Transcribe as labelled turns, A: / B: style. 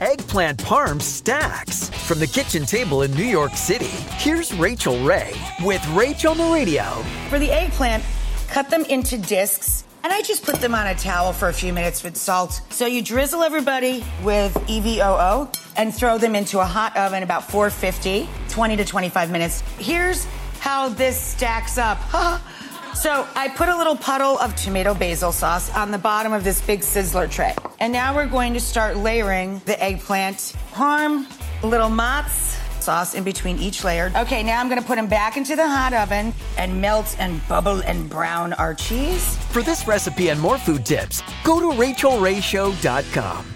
A: Eggplant parm stacks. From the kitchen table in New York City, here's Rachael Ray with Rachel Radio.
B: For the eggplant, cut them into discs. And I just put them on a towel for a few minutes with salt. So you drizzle everybody with EVOO and throw them into a hot oven about 450, 20 to 25 minutes. Here's how this stacks up. So I put a little puddle of tomato basil sauce on the bottom of this big sizzler tray. And now we're going to start layering the eggplant, parm, little mozz sauce in between each layer. Okay, now I'm gonna put them back into the hot oven and melt and bubble and brown our cheese.
A: For this recipe and more food tips, go to rachaelrayshow.com.